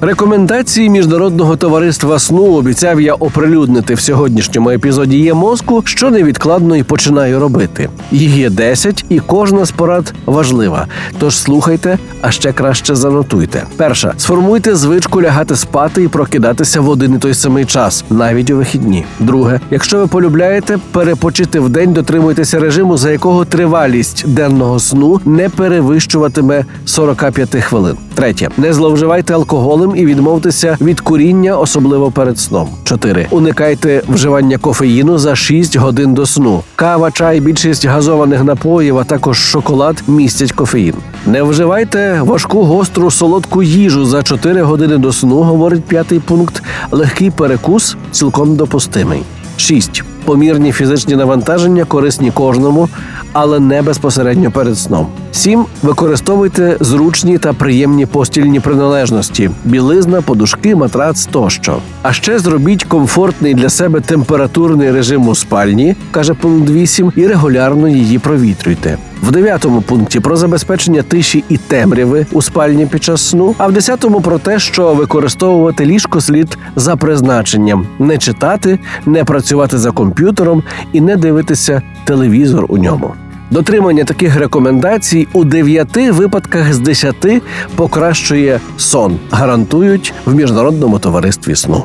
Рекомендації міжнародного товариства сну обіцяв я оприлюднити в сьогоднішньому епізоді є мозку, що невідкладно і починаю робити. Їх є 10, і кожна з порад важлива. Тож слухайте, а ще краще занотуйте. Перша сформуйте звичку лягати спати і прокидатися в один і той самий час, навіть у вихідні. Друге, якщо ви полюбляєте перепочити в день, дотримуйтеся режиму, за якого тривалість денного сну не перевищуватиме 45 хвилин. Третє, не зловживайте алкоголем і відмовтеся від куріння, особливо перед сном. 4. Уникайте вживання кофеїну за 6 годин до сну. Кава, чай, більшість газованих напоїв, а також шоколад містять кофеїн. Не вживайте важку гостру солодку їжу за 4 години до сну, говорить п'ятий пункт. Легкий перекус цілком допустимий. 6. Помірні фізичні навантаження корисні кожному, але не безпосередньо перед сном. 7. Використовуйте зручні та приємні постільні приналежності: білизна, подушки, матрац тощо. А ще зробіть комфортний для себе температурний режим у спальні, каже пункт 8, і регулярно її провітрюйте. В дев'ятому пункті про забезпечення тиші і темряви у спальні під час сну, а в десятому про те, що використовувати ліжко слід за призначенням, не читати, не працювати за комп'ютером і не дивитися телевізор у ньому. Дотримання таких рекомендацій у 9 випадках з 10 покращує сон, гарантують в міжнародному товаристві сну.